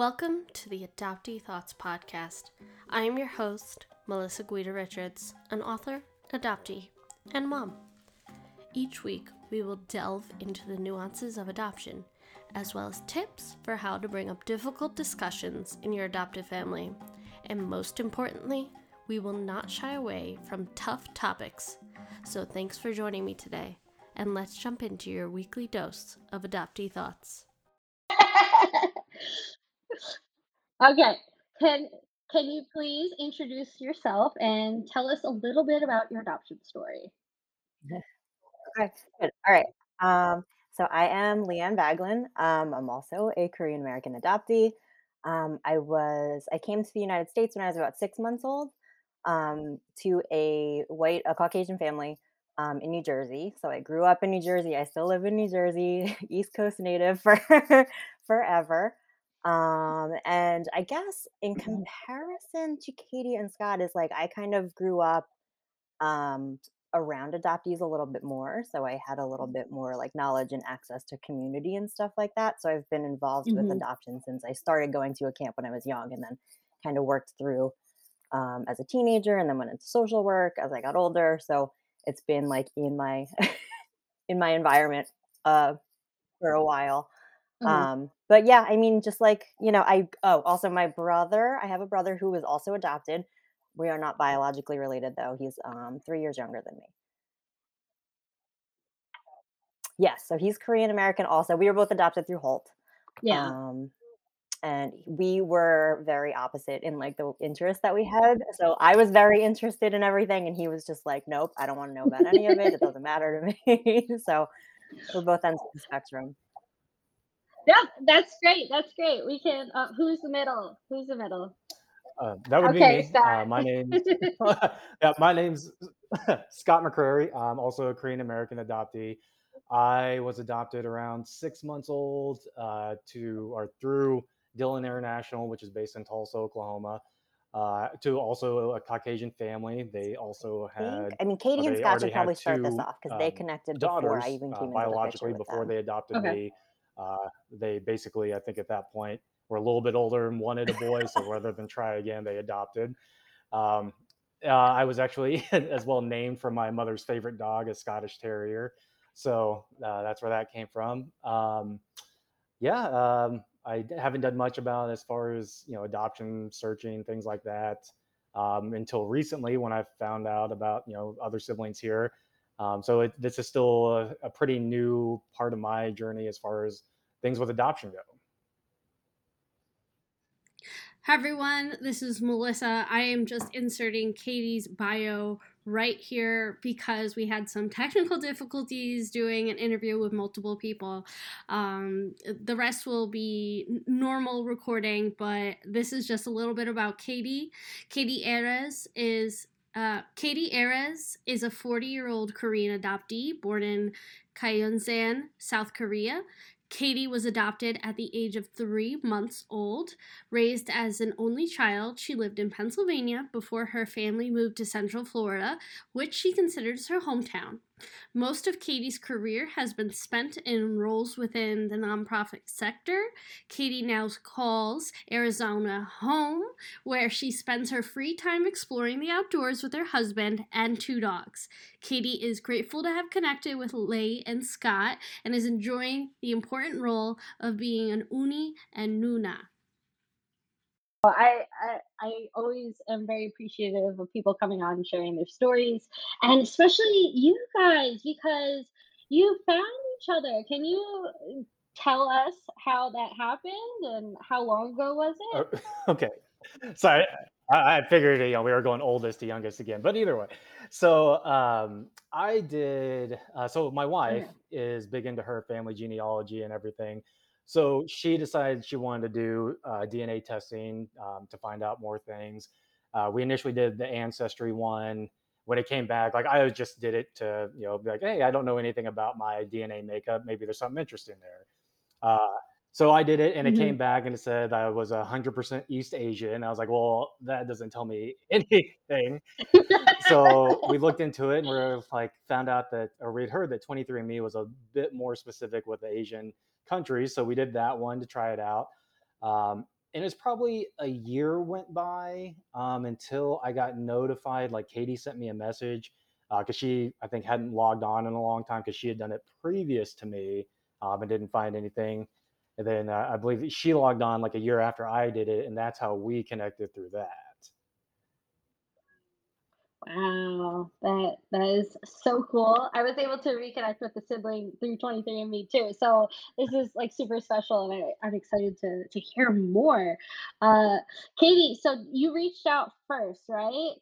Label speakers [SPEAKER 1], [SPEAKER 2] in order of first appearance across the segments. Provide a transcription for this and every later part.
[SPEAKER 1] Welcome to the Adoptee Thoughts podcast. I am your host, Melissa Guida Richards, an author, adoptee, and mom. Each week, we will delve into the nuances of adoption, as well as tips for how to bring up difficult discussions in your adoptive family. And most importantly, we will not shy away from tough topics. So thanks for joining me today, and let's jump into your weekly dose of adoptee thoughts.
[SPEAKER 2] Okay. Can can you please introduce yourself and tell us a little bit about your adoption story?
[SPEAKER 3] Okay, good. All right. Um, so I am Leanne Baglin. Um, I'm also a Korean American adoptee. Um, I was I came to the United States when I was about six months old um, to a white, a Caucasian family um, in New Jersey. So I grew up in New Jersey. I still live in New Jersey, East Coast native for forever. Um, and I guess in comparison to Katie and Scott is like I kind of grew up um around adoptees a little bit more. So I had a little bit more like knowledge and access to community and stuff like that. So I've been involved with
[SPEAKER 2] hmm
[SPEAKER 3] adoption since I started going to a camp when I was young and then kind of worked through um, as a teenager and then went into social work as I got older. So it's been like in my in my environment uh, for a while.
[SPEAKER 2] Hmm
[SPEAKER 3] Um, but yeah, I mean, just like, you know, I, oh, also my brother, I have a brother who was also adopted. We are not biologically related though. He's um, three years younger than me. Yes, so he's Korean American also. We were both adopted through Holt.
[SPEAKER 2] Yeah.
[SPEAKER 3] Um, and we were very opposite in like the interest that we had. So I was very interested in everything, and he was just like, "Nope, I don't want to know about any of it. It doesn't matter to me." so we're both ends of the spectrum.
[SPEAKER 2] Yeah, that's great. That's great. We can. Uh, who's the middle? Who's the middle?
[SPEAKER 4] Uh, that would be me. Uh, my name. yeah, my name's Scott McCrary. I'm also a Korean American adoptee. I was adopted around six months old uh, to or through Dillon International, which is based in Tulsa, Oklahoma. Uh, to also a Caucasian family. They also had,
[SPEAKER 3] I mean, Katie and Scott should probably
[SPEAKER 4] had
[SPEAKER 3] start this off because they
[SPEAKER 4] um,
[SPEAKER 3] connected before I
[SPEAKER 4] daughters
[SPEAKER 3] even
[SPEAKER 4] uh,
[SPEAKER 3] came into the picture
[SPEAKER 4] biologically before
[SPEAKER 3] them.
[SPEAKER 4] they adopted
[SPEAKER 2] Okay.
[SPEAKER 4] me. Uh, they basically, I think, at that point were a little bit older and wanted a boy, so rather than try again, they adopted. Um, uh, I was actually as well named for my mother's favorite dog, a Scottish Terrier. So uh, that's where that came from. Um, yeah, um, I haven't done much about as far as you know adoption, searching, things like that um, until recently when I found out about you know other siblings here. Um, so it, this is still a, a pretty new part of my journey as far as things with adoption go.
[SPEAKER 1] Hi everyone, this is Melissa. I am just inserting Katie's bio right here because we had some technical difficulties doing an interview with multiple people. Um, the rest will be normal recording, but this is just a little bit about Katie. Katie Ares is. Uh, Katie Ares is a 40 year old Korean adoptee born in Gyeongsang, South Korea. Katie was adopted at the age of three months old. Raised as an only child, she lived in Pennsylvania before her family moved to Central Florida, which she considers her hometown. Most of Katie's career has been spent in roles within the nonprofit sector. Katie now calls Arizona home, where she spends her free time exploring the outdoors with her husband and two dogs. Katie is grateful to have connected with Lay and Scott and is enjoying the important role of being an uni and nuna.
[SPEAKER 2] Well, I, I I always am very appreciative of people coming on and sharing their stories, and especially you guys because you found each other. Can you uh, tell us how that happened and how long ago was it?
[SPEAKER 4] okay. sorry, I, I figured you know we were going oldest to youngest again, but either way. So um, I did. Uh, so my wife
[SPEAKER 2] Okay.
[SPEAKER 4] is big into her family genealogy and everything. So she decided she wanted to do uh, DNA testing um, to find out more things. Uh, we initially did the ancestry one. When it came back, like I just did it to you know be like, hey, I don't know anything about my DNA makeup. Maybe there's something interesting there. Uh, so I did it, and it
[SPEAKER 2] hmm
[SPEAKER 4] came back and it said I was hundred percent East Asian. I was like, well, that doesn't tell me anything. So we looked into it, and we're like, found out that, or we'd heard that 23andMe was a bit more specific with the Asian countries. So we did that one to try it out. Um, and it's probably a year went by um, until I got notified. Like Katie sent me a message because she, I think, hadn't logged on in a long time because she had done it previous to me um, and didn't find anything. And then uh, I believe she logged on like a year after I did it, and that's how we connected through that.
[SPEAKER 2] Wow, that that is so cool. I was able to reconnect with the sibling through 23andMe too. So this is like super special and I, I'm excited to to hear more. Uh Katie, so you reached out first, right?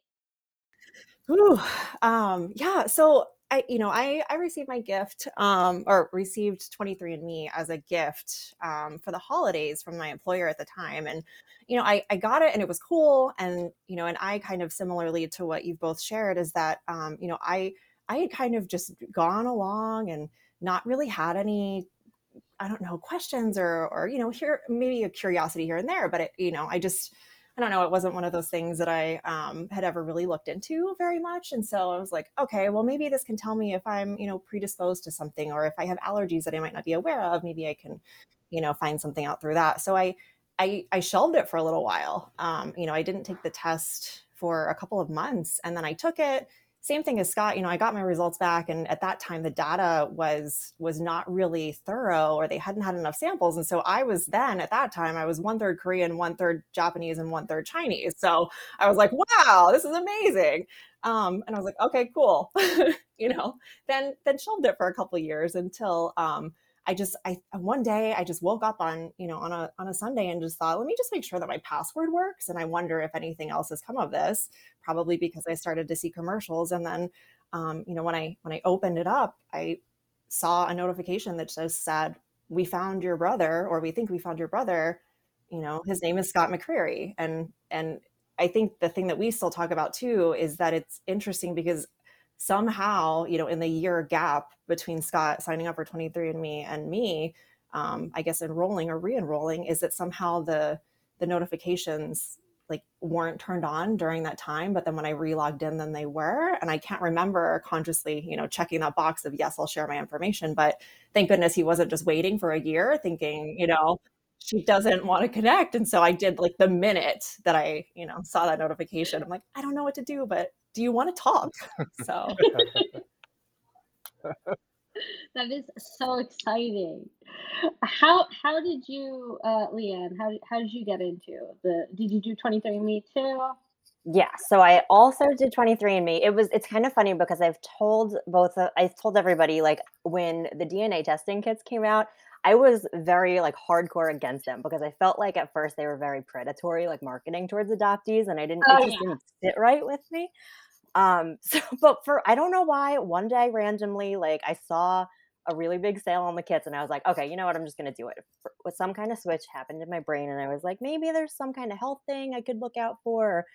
[SPEAKER 5] Ooh, um, yeah. So I, you know, I I received my gift, um, or received 23andMe as a gift, um, for the holidays from my employer at the time, and you know, I I got it and it was cool, and you know, and I kind of similarly to what you've both shared is that, um, you know, I I had kind of just gone along and not really had any I don't know, questions or or you know, here maybe a curiosity here and there, but it, you know, I just I don't know, it wasn't one of those things that I um, had ever really looked into very much, and so I was like, okay, well maybe this can tell me if I'm you know predisposed to something or if I have allergies that I might not be aware of. Maybe I can you know find something out through that. So I I, I shelved it for a little while. Um, you know, I didn't take the test for a couple of months, and then I took it same thing as Scott, you know, I got my results back and at that time the data was was not really thorough or they hadn't had enough samples. And so I was then at that time, I was one third Korean, one third Japanese, and one third Chinese. So I was like, wow, this is amazing. Um, and I was like, okay, cool. you know, then then shelved it for a couple years until um I just I one day I just woke up on you know on a on a Sunday and just thought let me just make sure that my password works. And I wonder if anything else has come of this probably because I started to see commercials. And then um, you know when I when I opened it up I saw a notification that just said we found your brother or we think we found your brother. You know his name is Scott McCreery and and I think the thing that we still talk about too is that it's interesting because somehow, you know, in the year gap between Scott signing up for 23andMe and me, um, I guess enrolling or re-enrolling, is that somehow the the notifications like weren't turned on during that time but then when i relogged in then they were. And i can't remember consciously you know checking that box of yes i'll share my information but thank goodness he wasn't just waiting for a year thinking you know she doesn't want to connect. And so i did like the minute that i you know saw that notification i'm like i don't know what to do but do you want to talk? So
[SPEAKER 2] that is so exciting. How how did you, uh, Leanne? How how did you get into the? Did you do 23andMe too?
[SPEAKER 3] Yeah, so I also did 23andMe. It was it's kind of funny because I've told both uh, I've told everybody like when the DNA testing kits came out, I was very like hardcore against them because I felt like at first they were very predatory, like marketing towards adoptees, and I didn't it
[SPEAKER 2] Oh
[SPEAKER 3] just
[SPEAKER 2] yeah.
[SPEAKER 3] didn't sit right with me. Um, so but for I don't know why, one day randomly, like I saw a really big sale on the kits and I was like, okay, you know what? I'm just gonna do it. With some kind of switch happened in my brain, and I was like, maybe there's some kind of health thing I could look out for, or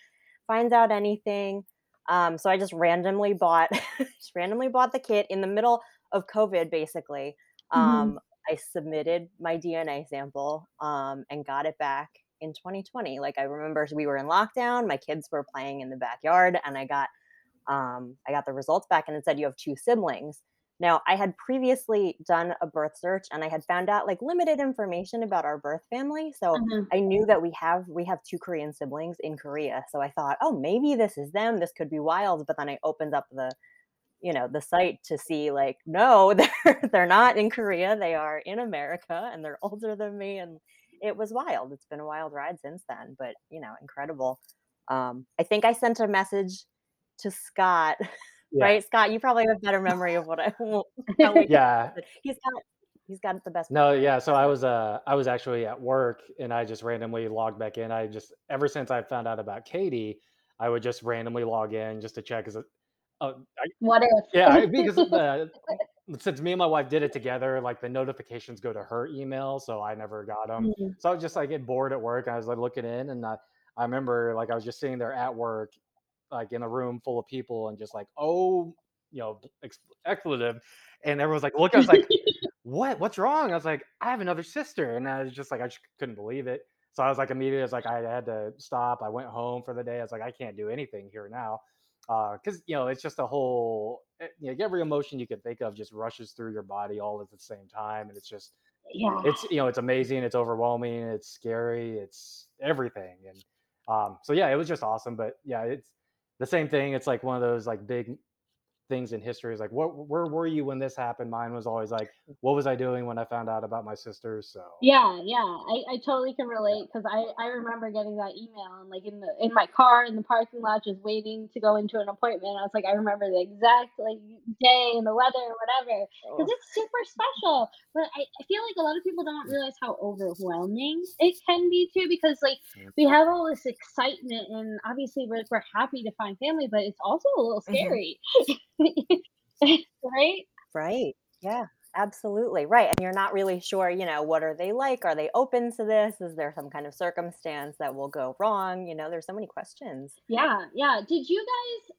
[SPEAKER 3] find out anything. Um, so I just randomly bought just randomly bought the kit in the middle of COVID, basically.
[SPEAKER 2] Mhm.
[SPEAKER 3] Um, I submitted my DNA sample um, and got it back in 2020. Like I remember we were in lockdown, my kids were playing in the backyard, and I got um, I got the results back and it said you have two siblings. Now, I had previously done a birth search and I had found out like limited information about our birth family. So
[SPEAKER 2] Mhm.
[SPEAKER 3] I knew that we have we have two Korean siblings in Korea. So I thought, oh, maybe this is them. This could be wild. But then I opened up the you know the site to see like no they're they're not in korea they are in america and they're older than me and it was wild it's been a wild ride since then but you know incredible um i think i sent a message to scott
[SPEAKER 4] Yeah,
[SPEAKER 3] right scott you probably have a better memory of what i how
[SPEAKER 4] yeah.
[SPEAKER 3] he's got he's got the best
[SPEAKER 4] No,
[SPEAKER 3] memory
[SPEAKER 4] yeah. So I was uh I was actually at work and I just randomly logged back in. I just ever since I found out about Katie, I would just randomly log in just to check. Is it? Uh, I,
[SPEAKER 2] What if?
[SPEAKER 4] yeah, because the since me and my wife did it together, like the notifications go to her email, so I never got them.
[SPEAKER 2] Mm.
[SPEAKER 4] So I was just like get bored at work. I was like looking in, and I, I remember like I was just sitting there at work, like in a room full of people, and just like oh, you know, ex- expletive, and everyone's like look. I was like, what? What's wrong? I was like, I have another sister, and I was just like I just couldn't believe it. So I was like immediately, I was like I had to stop. I went home for the day. I was like I can't do anything here now because you know it's just a whole eh, you know, every emotion you can think of just rushes through your body all at the same time and it's just
[SPEAKER 2] Yeah.
[SPEAKER 4] it's you know it's amazing it's overwhelming it's scary it's everything and um so yeah it was just awesome but yeah it's the same thing it's like one of those like big things in history is like what where were you when this happened mine was always like what was i doing when i found out about my sisters so
[SPEAKER 2] Yeah, yeah, I, I totally can relate because I, I remember getting that email and like in the in my car in the parking lot just waiting to go into an appointment. I was like, I remember the exact like day and the weather or whatever because
[SPEAKER 3] Oh,
[SPEAKER 2] it's super special. But I, I feel like a lot of people don't realize how overwhelming it can be too because like
[SPEAKER 4] Mm.
[SPEAKER 2] we have all this excitement and obviously we're we're happy to find family, but it's also a little
[SPEAKER 3] Mhm.
[SPEAKER 2] scary, right?
[SPEAKER 3] Right. Yeah, absolutely. Right. And you're not really sure, you know, what are they like? Are they open to this? Is there some kind of circumstance that will go wrong? You know, there's so many questions.
[SPEAKER 2] Yeah, yeah. Did you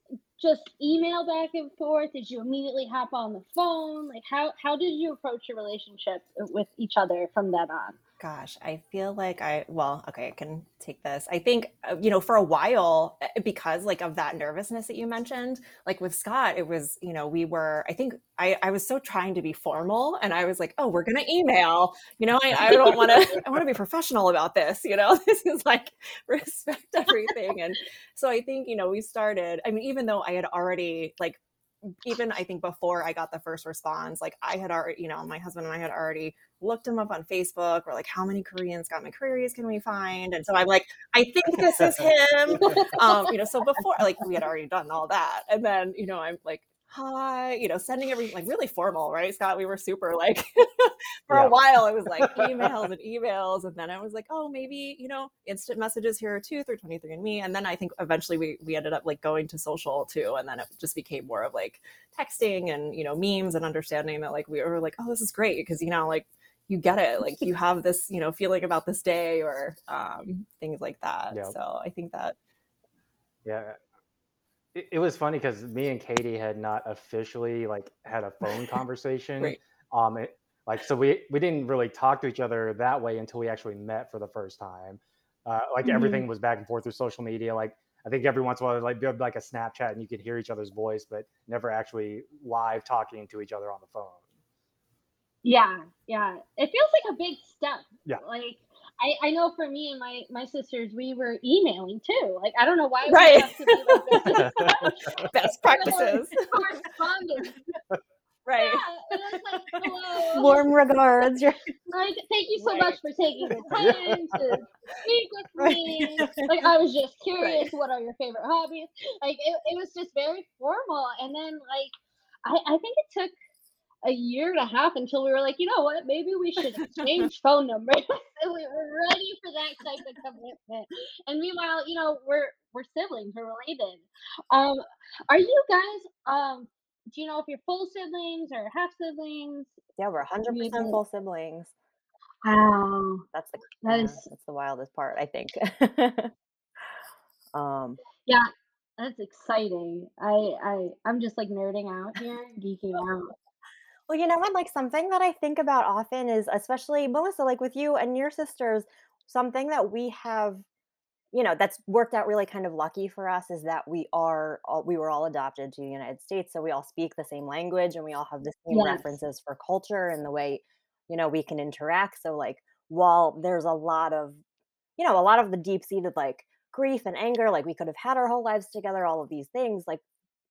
[SPEAKER 2] guys just email back and forth? Did you immediately hop on the phone? Like how how did you approach your relationship uh, with each other from then on?
[SPEAKER 5] Gosh, I feel like I, well, okay, I can take this. I think, uh, you know, for a while, uh, because like of that nervousness that you mentioned, like with Scott, it was, you know, we were, I think I, I was so trying to be formal and I was like, oh, we're going to email, you know, I, I don't want to, I want to be professional about this, you know, this is like respect everything. And so I think, you know, we started, I mean, even though I had already like, even I think before I got the first response, like I had already, you know, my husband and I had already looked him up on Facebook. We're like, how many Korean Scott McCreary's can we find? And so I'm like, I think this is him. Um, you know, so before like we had already done all that. And then, you know, I'm like, hi, you know, sending everything like really formal, right? Scott, we were super like for
[SPEAKER 4] Yeah.
[SPEAKER 5] a while it was like emails and emails. And then I was like, oh, maybe, you know, instant messages here too through 23andMe. And then I think eventually we we ended up like going to social too. And then it just became more of like texting and, you know, memes and understanding that like we were like, oh, this is great because you know, like you get it like you have this you know feeling about this day or um, things like that
[SPEAKER 4] Yeah.
[SPEAKER 5] so i think that
[SPEAKER 4] Yeah. It, it was funny because me and Katie had not officially like had a phone conversation.
[SPEAKER 5] Right.
[SPEAKER 4] Um, it, like so we we didn't really talk to each other that way until we actually met for the first time. Uh, like
[SPEAKER 2] Mhm.
[SPEAKER 4] everything was back and forth through social media. Like I think every once in a while, like there'd be like a Snapchat and you could hear each other's voice, but never actually live talking to each other on the phone.
[SPEAKER 2] Yeah, yeah. It feels like a big step.
[SPEAKER 4] Yeah.
[SPEAKER 2] Like I, I know for me and my my sisters, we were emailing too. Like I don't know why
[SPEAKER 5] Right.
[SPEAKER 2] we have to be like
[SPEAKER 5] best practices
[SPEAKER 2] correspondence.
[SPEAKER 5] right
[SPEAKER 2] Yeah, and like, hello.
[SPEAKER 3] Warm regards. You're-
[SPEAKER 2] Like, thank you so
[SPEAKER 5] Right.
[SPEAKER 2] much for taking the time to speak with
[SPEAKER 3] Right.
[SPEAKER 2] me. Like, I was just curious, what are your favorite hobbies? Like, it, it was just very formal. And then, like, I, I think it took a year and a half until we were like, you know what, maybe we should exchange phone numbers. and we were ready for that type of commitment. And meanwhile, you know, we're we're siblings, we're related. Um, are you guys um do you know if you're full siblings or half siblings?
[SPEAKER 3] yeah, we're 100%
[SPEAKER 2] Maybe-
[SPEAKER 3] full siblings.
[SPEAKER 2] Wow.
[SPEAKER 3] That's the
[SPEAKER 2] That is
[SPEAKER 3] that's the wildest part, I think. um,
[SPEAKER 2] Yeah, that's exciting. I I I'm just like nerding out here, geeking out.
[SPEAKER 3] Well, you know what? Like something that I think about often is, especially Melissa, like with you and your sisters, something that we have, you know, that's worked out really kind of lucky for us is that we are all, we were all adopted to the United States, so we all speak the same language and we all have the same
[SPEAKER 2] Yes.
[SPEAKER 3] references for culture and the way, you know, we can interact. So like while there's a lot of, you know, a lot of the deep-seated like grief and anger, like we could have had our whole lives together, all of these things, like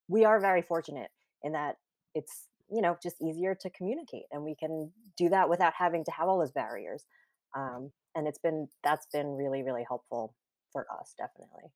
[SPEAKER 3] we are very fortunate in that it's you know just easier to communicate and we can do that without having to have all those barriers um, and it's been that's been really really helpful for us definitely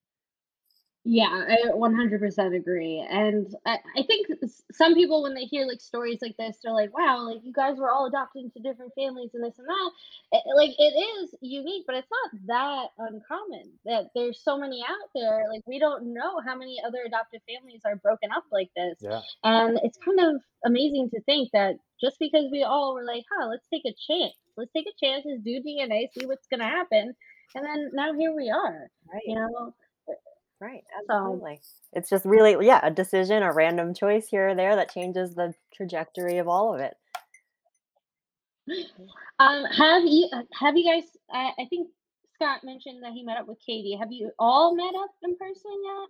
[SPEAKER 2] Yeah, I 100% agree. And I, I think some people, when they hear like stories like this, they're like, wow, like you guys were all adopted into different families and this and that. It, like it is unique, but it's not that uncommon that there's so many out there. Like we don't know how many other adoptive families are broken up like this.
[SPEAKER 4] Yeah.
[SPEAKER 2] And it's kind of amazing to think that just because we all were like, huh, let's take a chance. Let's take a chance, let's do DNA, see what's going to happen. And then now here we are,
[SPEAKER 3] right
[SPEAKER 2] you know?
[SPEAKER 3] Right
[SPEAKER 2] So-
[SPEAKER 3] absolutely it's just really yeah a decision a random choice here or there that changes the trajectory of all of it
[SPEAKER 2] Um, have you uh, have you guys? I, I think Scott mentioned that he met up with Katie. Have you all met up in person yet?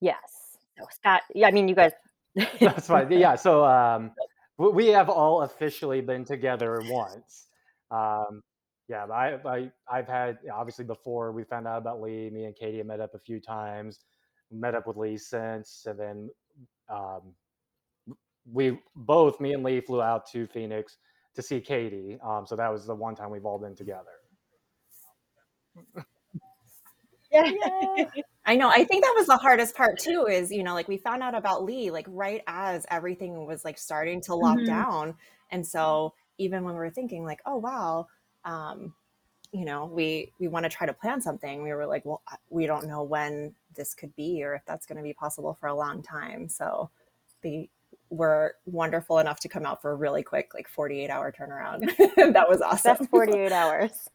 [SPEAKER 3] yes so scott yeah i mean you guys
[SPEAKER 4] That's fine. Yeah. So um, we we have all officially been together once. Um, yeah, I, I I've had obviously before we found out about Lee, me and Katie have met up a few times, met up with Lee since, and then um, we both me and Lee flew out to Phoenix to see Katie. Um, so that was the one time we've all been together.
[SPEAKER 5] Yeah. I know. I think that was the hardest part too is, you know, like we found out about Lee like right as everything was like starting to lock
[SPEAKER 2] Mhm.
[SPEAKER 5] down. And so even when we were thinking like, oh wow, um, you know, we we want to try to plan something, we were like, well, we don't know when this could be or if that's going to be possible for a long time. So they were wonderful enough to come out for a really quick like 48 hour turnaround. that was awesome.
[SPEAKER 3] Best 48 hours.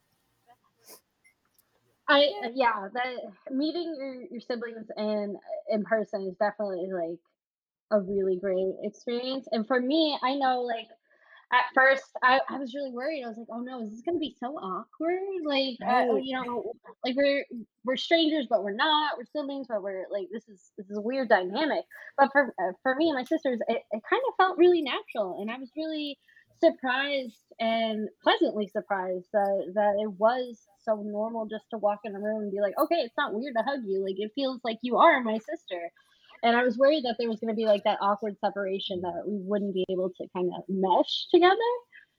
[SPEAKER 2] I yeah, that meeting your, your siblings in in person is definitely like a really great experience. And for me, I know like at first I, I was really worried. I was like, oh no, is this gonna be so awkward? Like uh, you know, like we're we're strangers, but we're not. We're siblings, but we're like this is this is a weird dynamic. But for uh, for me and my sisters, it, it kind of felt really natural, and I was really surprised and pleasantly surprised that that it was so normal just to walk in the room and be like, okay, it's not weird to hug you. Like it feels like you are my sister. And I was worried that there was going to be like that awkward separation that we wouldn't be able to kind of mesh together.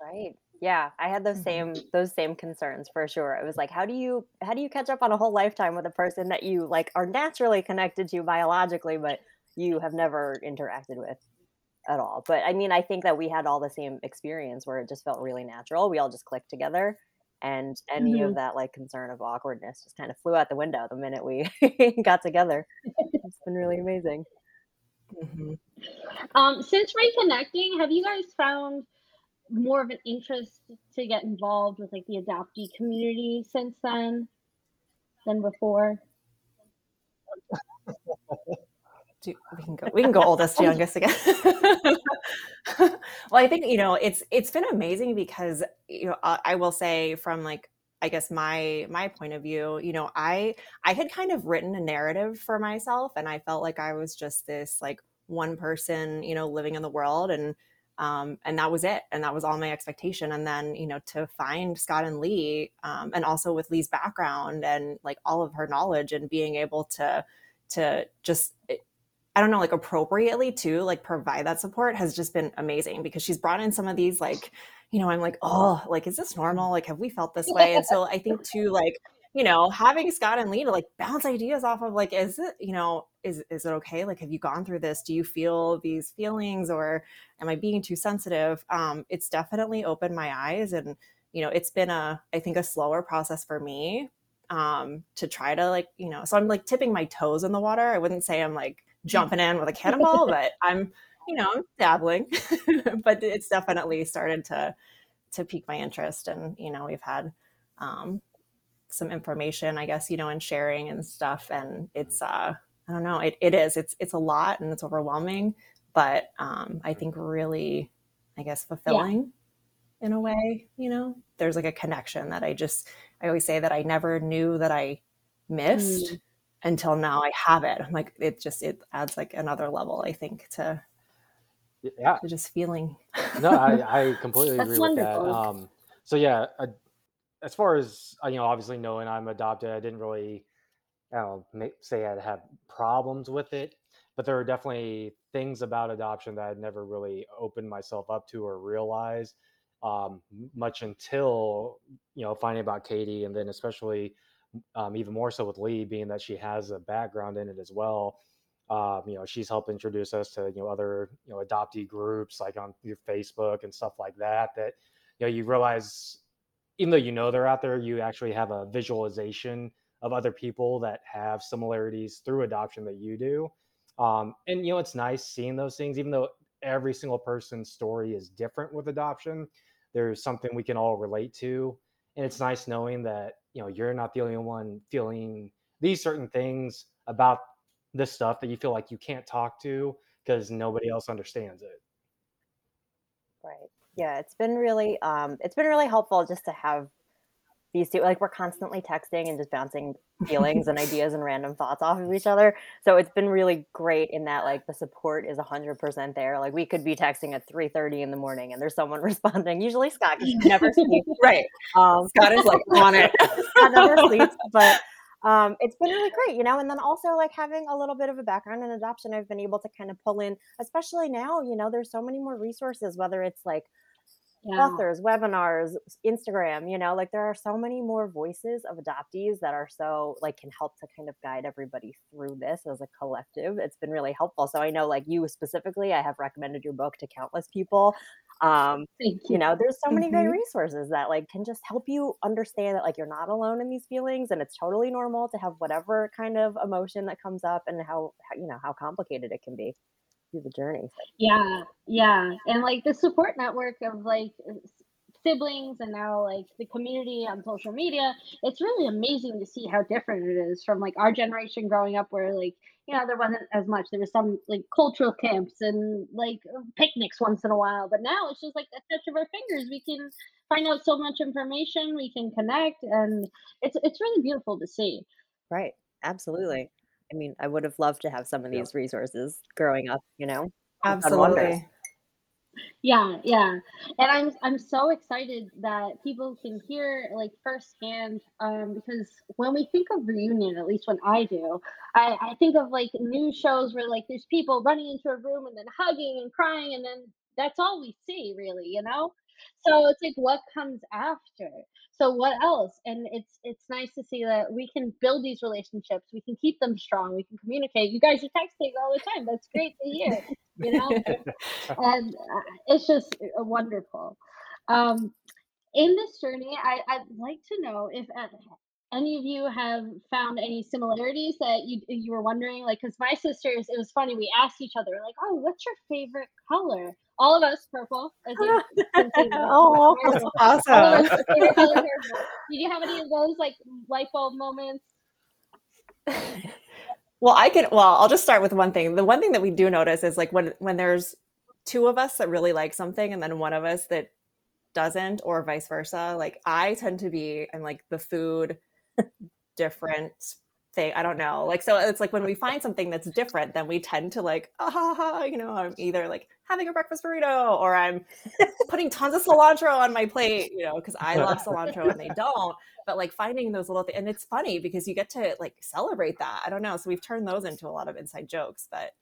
[SPEAKER 3] Right. Yeah, I had those
[SPEAKER 5] Mhm.
[SPEAKER 3] same those same concerns for sure. It was like, how do you how do you catch up on a whole lifetime with a person that you like are naturally connected to biologically, but you have never interacted with at all? But I mean, I think that we had all the same experience where it just felt really natural. We all just clicked together, and any
[SPEAKER 2] Mhm.
[SPEAKER 3] of that like concern of awkwardness just kind of flew out the window the minute we got together. It's been really amazing.
[SPEAKER 5] Mhm.
[SPEAKER 2] Um, since reconnecting, have you guys found more of an interest to get involved with like the adoptee community since then than before?
[SPEAKER 5] do, we can go we can go oldest to youngest again. Well i think you know it's it's been amazing because you know I, I will say from like i guess my my point of view you know i i had kind of written a narrative for myself and i felt like i was just this like one person you know living in the world and um, and that was it and that was all my expectation. And then you know to find scott and lee um, and also with lee's background and like all of her knowledge and being able to to just I don't know, like appropriately too, like provide that support has just been amazing because she's brought in some of these like, you know, I'm like, oh, like, is this normal? Like, have we felt this way? And so I think too, like, you know, having Scott and Lee to like bounce ideas off of like, is it, you know, is is it okay? Like, have you gone through this? Do you feel these feelings or am I being too sensitive? Um, it's definitely opened my eyes and you know, it's been a, I think a slower process for me um to try to like, you know, so I'm like tipping my toes in the water. I wouldn't say I'm like jumping in with a cannonball, but I'm, you know, I'm dabbling. but it's definitely started to to pique my interest, and you know, we've had um, some information, I guess, you know, and sharing and stuff, and it's uh, I don't know, it, it is, it's it's a lot and it's overwhelming, but um, I think really, I guess, fulfilling in a way. You know, there's like a connection that I just, I always say that I never knew that I missed
[SPEAKER 2] Mm.
[SPEAKER 5] Until now I have it. I'm like, it just it adds like another level, I think, to
[SPEAKER 4] Yeah,
[SPEAKER 5] to just feeling.
[SPEAKER 4] no, I, I completely agree with that. Um, so yeah, uh, as far as you know, obviously knowing I'm adopted, I didn't really, I don't know, say I'd have problems with it, but there are definitely things about adoption that I'd never really opened myself up to or realized um, much until you know finding about Katie, and then especially um, even more so with Lee, being that she has a background in it as well. Um, you know, she's helped introduce us to you know other you know adoptee groups like on your Facebook and stuff like that. That you know you realize even though you know they're out there, you actually have a visualization of other people that have similarities through adoption that you do. Um, and you know, it's nice seeing those things, even though every single person's story is different with adoption. There's something we can all relate to, and it's nice knowing that you know you're not the only one feeling these certain things about this stuff that you feel like you can't talk to because nobody else understands it.
[SPEAKER 3] Right. Yeah, it's been really um it's been really helpful just to have these two like we're constantly texting and just bouncing feelings and ideas and random thoughts off of each other. So it's been really great in that like the support is 100% there. Like we could be texting at 3:30 in the morning and there's someone responding. Usually Scott never sleeps.
[SPEAKER 5] right.
[SPEAKER 3] Um,
[SPEAKER 5] Scott is like on it.
[SPEAKER 3] Scott never sleeps, but um, it's been really great, you know. And then also like having a little bit of a background in adoption, I've been able to kind of pull in, especially now, you know, there's so many more resources, whether it's like
[SPEAKER 2] Yeah.
[SPEAKER 3] authors, webinars, Instagram, you know, like there are so many more voices of adoptees that are so like can help to kind of guide everybody through this as a collective. It's been really helpful. So I know like you specifically, I have recommended your book to countless people. Um,
[SPEAKER 2] Thank
[SPEAKER 3] you know, there's so many great
[SPEAKER 5] Mhm.
[SPEAKER 3] resources that like can just help you understand that like you're not alone in these feelings and it's totally normal to have whatever kind of emotion that comes up and how, how you know how complicated it can be through the journey.
[SPEAKER 2] Yeah, yeah. And like the support network of like siblings and now like the community on social media, it's really amazing to see how different it is from like our generation growing up where like, you know, there wasn't as much. There was some like cultural camps and like picnics once in a while, but now it's just like a touch of our fingers. We can find out so much information, we can connect and it's it's really beautiful to see.
[SPEAKER 3] right. Absolutely. I mean, I would have loved to have some of these resources growing up, you know. It's done wonders.
[SPEAKER 5] Absolutely.
[SPEAKER 2] Yeah, yeah. And I'm I'm so excited that people can hear like firsthand um because when we think of reunion, at least when I do, I I think of like news shows where like there's people running into a room and then hugging and crying and then that's all we see really, you know? So it's like what comes after? So what else? And it's it's nice to see that we can build these relationships. We can keep them strong. We can communicate. You guys are texting all the time. That's great to hear, you know? and uh, it's just uh, wonderful. Um, in this journey, I, I'd like to know if uh, any of you have found any similarities that you you were wondering, like, because my sisters, it was funny. We asked each other, like, "Oh, what's your favorite color?" All of us purple, as you can see.
[SPEAKER 3] Oh,
[SPEAKER 5] That's awesome.
[SPEAKER 2] us favorite color purple. Did you have any of those like light bulb moments?
[SPEAKER 5] Well, I can. Well, I'll just start with one thing. The one thing that we do notice is like when when there's two of us that really like something, and then one of us that doesn't, or vice versa. Like I tend to be, and like the food different thing. I don't know. Like so, it's like when we find something that's different, then we tend to like, ah, ha, ha, you know, I'm either like having a breakfast burrito, or I'm putting tons of cilantro on my plate, you know, because I love cilantro and they don't. But like finding those little things, and it's funny because you get to like celebrate that. I don't know. So we've turned those into a lot of inside jokes. But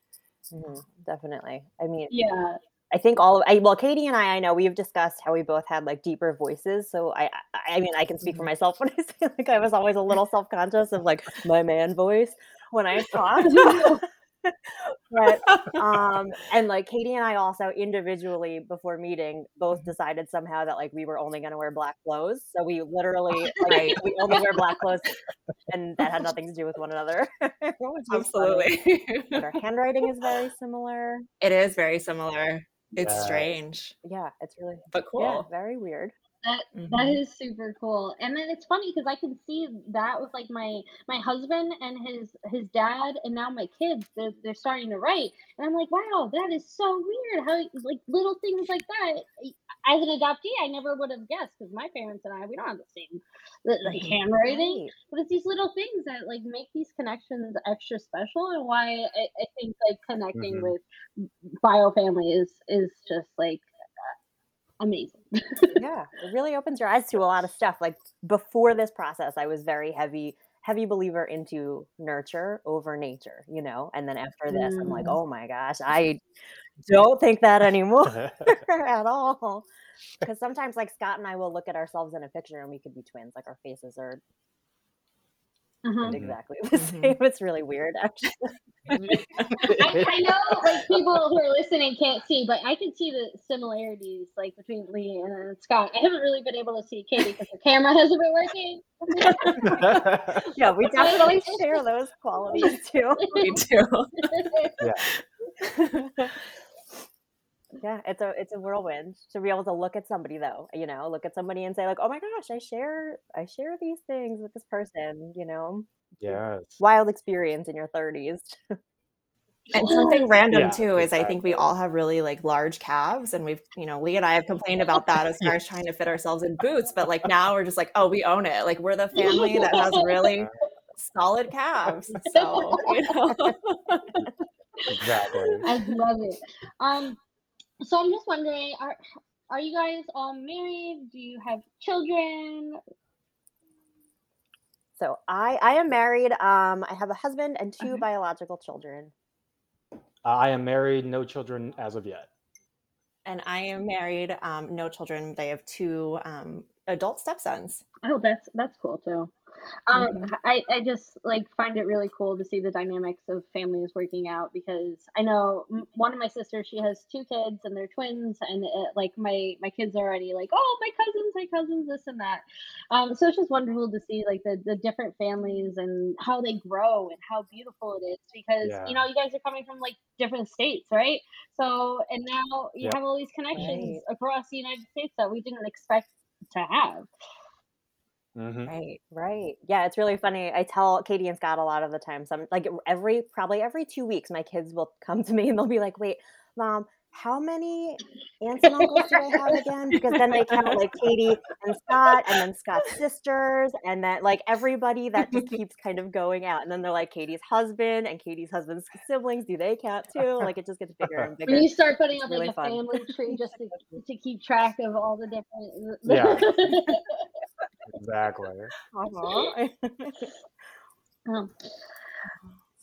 [SPEAKER 3] Mhm, definitely. I mean,
[SPEAKER 2] Yeah,
[SPEAKER 3] I think all of I well, Katie and I, I know we've discussed how we both had like deeper voices. So I, I, I mean, I can speak for
[SPEAKER 5] Mhm.
[SPEAKER 3] myself when I say like I was always a little self conscious of like my man voice when I talked. but um, and like Katie and I also individually before meeting both decided somehow that like we were only going to wear black clothes. So we literally like we only wear black clothes, and that had nothing to do with one another. which was funny.
[SPEAKER 5] absolutely,
[SPEAKER 3] our handwriting is very similar.
[SPEAKER 5] it is very similar. It's
[SPEAKER 4] Yeah.
[SPEAKER 5] strange,
[SPEAKER 3] Yeah, it's really
[SPEAKER 5] but cool.
[SPEAKER 3] yeah, very weird.
[SPEAKER 2] That that
[SPEAKER 5] Mhm.
[SPEAKER 2] is super cool. And then it's funny because I can see that with like my my husband and his his dad and now my kids they're, they're starting to write and I'm like wow that is so weird how like little things like that as an adoptee I never would have guessed because my parents and I we don't have the same like
[SPEAKER 5] Mhm.
[SPEAKER 2] handwriting
[SPEAKER 3] Right.
[SPEAKER 2] but it's these little things that like make these connections extra special and why I, I think like connecting
[SPEAKER 4] Mhm.
[SPEAKER 2] with bio family is is just like amazing.
[SPEAKER 3] Yeah, it really opens your eyes to a lot of stuff. Like before this process, I was very heavy, heavy believer into nurture over nature, you know. And then after this, I'm like,
[SPEAKER 2] Mm.
[SPEAKER 3] oh my gosh, I don't think that anymore at all. Because sometimes, like Scott and I will look at ourselves in a picture and we could be twins. Like our faces are
[SPEAKER 2] Uh-huh.
[SPEAKER 4] Mhm.
[SPEAKER 3] exactly the
[SPEAKER 5] Mhm.
[SPEAKER 3] same. It's really weird, actually.
[SPEAKER 2] I, I know like people who are listening can't see, but I can see the similarities like between Lee and Scott. I haven't really been able to see Katie because the camera hasn't been working.
[SPEAKER 3] Yeah, we definitely share those qualities too.
[SPEAKER 5] Me too.
[SPEAKER 4] yeah.
[SPEAKER 3] Yeah, it's a it's a whirlwind to be able to look at somebody though, you know, look at somebody and say like, "Oh my gosh, I share I share these things with this person," you know.
[SPEAKER 4] Yes.
[SPEAKER 3] Wild experience in your 30s.
[SPEAKER 5] And something random
[SPEAKER 4] Yeah,
[SPEAKER 5] too is I think we all have really like large calves, and we've you know Lee and I have complained about that as far as trying to fit ourselves in boots, but like now we're just like oh we own it like we're the family that has really solid calves. So you know.
[SPEAKER 4] Exactly.
[SPEAKER 2] I love it. Um, so I'm just wondering, are are you guys all married? Do you have children?
[SPEAKER 3] So I I am married. Um, I have a husband and 2
[SPEAKER 2] Okay.
[SPEAKER 3] biological children.
[SPEAKER 4] Uh, I am married, no children as of yet.
[SPEAKER 5] and I am married, um, no children. They have two um, adult stepsons.
[SPEAKER 2] Oh, that's that's cool too. Um,
[SPEAKER 5] Mhm.
[SPEAKER 2] I I just like find it really cool to see the dynamics of families working out because I know m- one of my sisters she has two kids and they're twins and it, like my my kids are already like oh my cousins my cousins this and that. Um, so it's just wonderful to see like the the different families and how they grow and how beautiful it is because you know you guys are coming from like different states right so and now you
[SPEAKER 4] Yep.
[SPEAKER 2] have all these connections
[SPEAKER 5] Right.
[SPEAKER 2] across the United States that we didn't expect to have.
[SPEAKER 4] Hmm
[SPEAKER 5] Right.
[SPEAKER 3] Right. Yeah, it's really funny. I tell Katie and Scott a lot of the time. Some like every probably every two weeks, my kids will come to me and they'll be like, "Wait, mom, how many aunts and uncles do I have again?" Because then they count like Katie and Scott, and then Scott's sisters, and then like everybody that just keeps kind of going out. And then they're like Katie's husband and Katie's husband's siblings. Do they count too? Like it just gets bigger and bigger.
[SPEAKER 2] When you start putting
[SPEAKER 3] It's
[SPEAKER 2] up
[SPEAKER 3] really
[SPEAKER 2] like a
[SPEAKER 3] fun.
[SPEAKER 2] family tree just to, to keep track of all the different.
[SPEAKER 4] Yeah. Exactly.
[SPEAKER 3] Uh-huh.
[SPEAKER 2] um,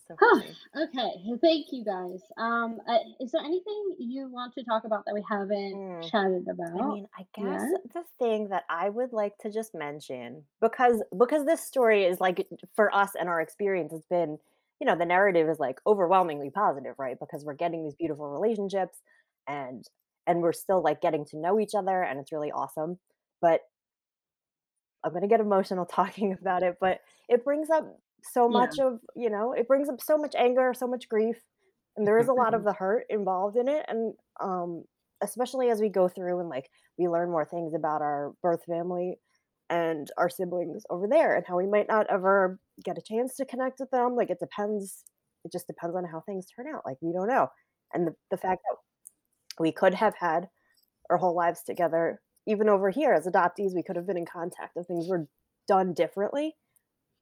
[SPEAKER 3] so
[SPEAKER 2] Huh. okay, thank you guys. Um, uh, is there anything you want to talk about that we haven't
[SPEAKER 3] Mm.
[SPEAKER 2] chatted about?
[SPEAKER 3] I mean, I guess
[SPEAKER 2] Yeah.
[SPEAKER 3] the thing that I would like to just mention because because this story is like for us and our experience has been, you know, the narrative is like overwhelmingly positive, right? Because we're getting these beautiful relationships and and we're still like getting to know each other and it's really awesome. But I'm going to get emotional talking about it, but it brings up so
[SPEAKER 2] Yeah.
[SPEAKER 3] much of, you know, it brings up so much anger, so much grief, and there is a lot of
[SPEAKER 2] Mhm.
[SPEAKER 3] the hurt involved in it and um especially as we go through and like we learn more things about our birth family and our siblings over there and how we might not ever get a chance to connect with them like it depends it just depends on how things turn out like we don't know and the, the fact that we could have had our whole lives together even over here as adoptees we could have been in contact if things were done differently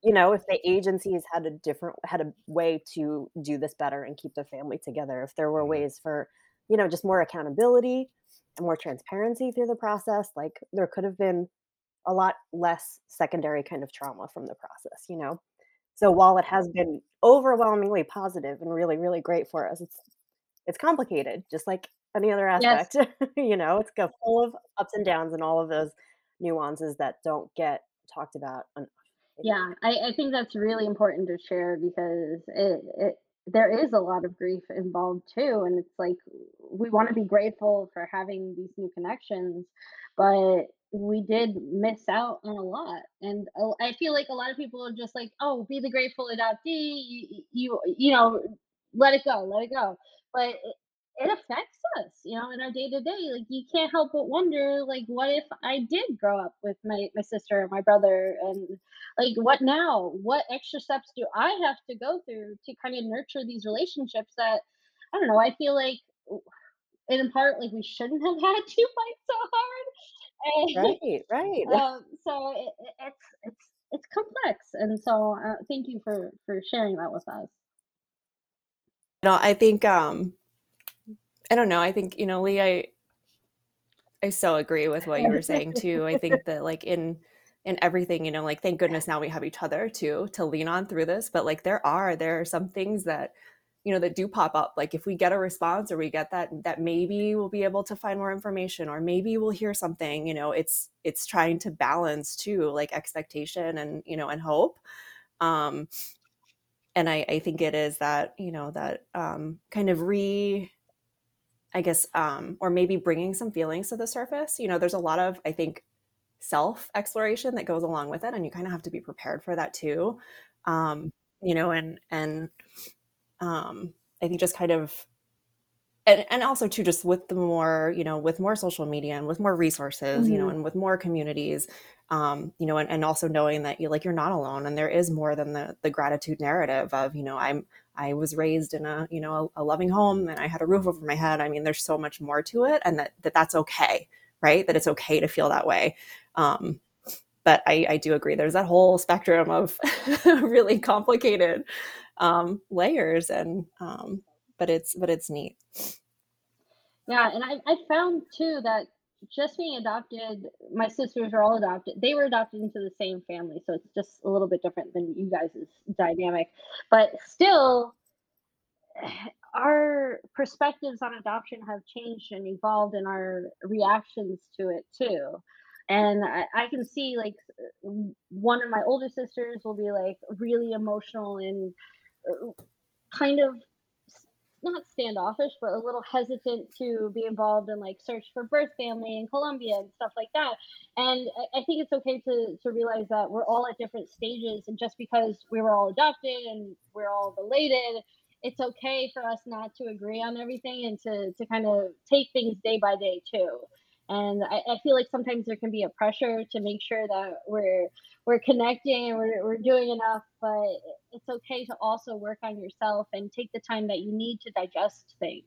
[SPEAKER 3] you know if the agencies had a different had a way to do this better and keep the family together if there were
[SPEAKER 4] Mhm.
[SPEAKER 3] ways for you know just more accountability and more transparency through the process like there could have been a lot less secondary kind of trauma from the process you know so while it has been overwhelmingly positive and really really great for us it's it's complicated just like any other
[SPEAKER 2] Yes.
[SPEAKER 3] aspect you know it's got full of ups and downs and all of those nuances that don't get talked about enough I think.
[SPEAKER 2] Yeah, I, I think that's really important to share because it, it there is a lot of grief involved too, and it's like we want to be grateful for having these new connections, but we did miss out on a lot, and uh, I feel like a lot of people are just like, "Oh, be the grateful adoptee," you you, you know, let it go, let it go, but it, affects us, you know, in our day to day. Like you can't help but wonder, like, what if I did grow up with my my sister and my brother, and like what now what extra steps do i have to go through to kind of nurture these relationships that i don't know i feel like in part like we shouldn't have had to fight so hard and
[SPEAKER 3] right right
[SPEAKER 2] um, so it, it- it's it's it's complex and so uh, thank you for for sharing that with us
[SPEAKER 5] No, I think um I don't know. I think, you know, Lee, I I so agree with what you were saying too. I think that like in in everything, you know, like thank goodness now we have each other too to lean on through this. But like there are there are some things that you know that do pop up. Like if we get a response or we get that that maybe we'll be able to find more information or maybe we'll hear something. You know, it's it's trying to balance too like expectation and you know and hope. Um, and I I think it is that you know that um, kind of re I guess, um, or maybe bringing some feelings to the surface. You know, there's a lot of, I think, self exploration that goes along with it, and you kind of have to be prepared for that too. Um, you know, and and um, I think just kind of and, and also too just with the more you know with more social media and with more resources you know
[SPEAKER 2] Mhm.
[SPEAKER 5] and with more communities um you know and, and also knowing that you like you're not alone and there is more than the the gratitude narrative of you know i'm i was raised in a you know a, a loving home and i had a roof over my head. I mean there's so much more to it and that, that that's okay right? That it's okay to feel that way. Um but I, I do agree there's that whole spectrum of really complicated um, layers and um, but it's but it's neat
[SPEAKER 2] Yeah, and I, I found too that just being adopted, my sisters are all adopted. They were adopted into the same family, so it's just a little bit different than you guys' dynamic. But still, our perspectives on adoption have changed and evolved, and our reactions to it too. And I, I can see like one of my older sisters will be like really emotional and uh, kind of not standoffish, but a little hesitant to be involved in like search for birth family in Colombia and stuff like that. And I, think it's okay to to realize that we're all at different stages, and just because we were all adopted and we're all related, it's okay for us not to agree on everything and to to kind of take things day by day too. And I, I feel like sometimes there can be a pressure to make sure that we're we're connecting and we're, we're doing enough, but it's okay to also work on yourself and take the time that you need to digest things.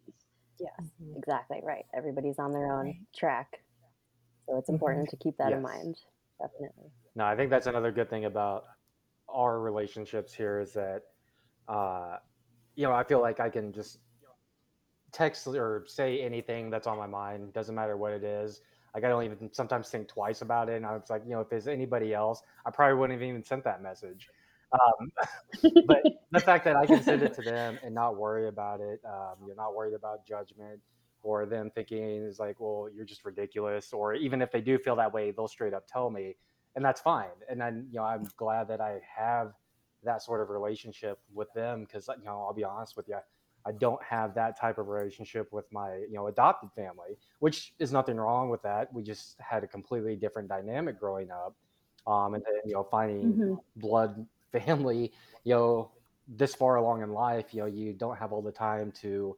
[SPEAKER 3] Yes, exactly right. Everybody's on their own
[SPEAKER 5] Right.
[SPEAKER 3] track. So it's
[SPEAKER 5] Mhm.
[SPEAKER 3] important to keep that in mind. Definitely.
[SPEAKER 4] No, I think that's another good thing about our relationships here is that, uh, you know, I feel like I can just text or say anything that's on my mind. Doesn't matter what it is. Like I don't even sometimes think twice about it. And I was like, you know, if there's anybody else, I probably wouldn't have even sent that message. Um, but the fact that I can send it to them and not worry about it, um, you're not worried about judgment or them thinking is like, well, you're just ridiculous. Or even if they do feel that way, they'll straight up tell me, and that's fine. And then you know, I'm glad that I have that sort of relationship with them because you know, I'll be honest with you, I don't have that type of relationship with my you know adopted family, which is nothing wrong with that. We just had a completely different dynamic growing up, um, and then you know finding
[SPEAKER 2] Mhm.
[SPEAKER 4] blood family, you know, this far along in life, you know, you don't have all the time to